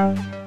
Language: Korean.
안녕.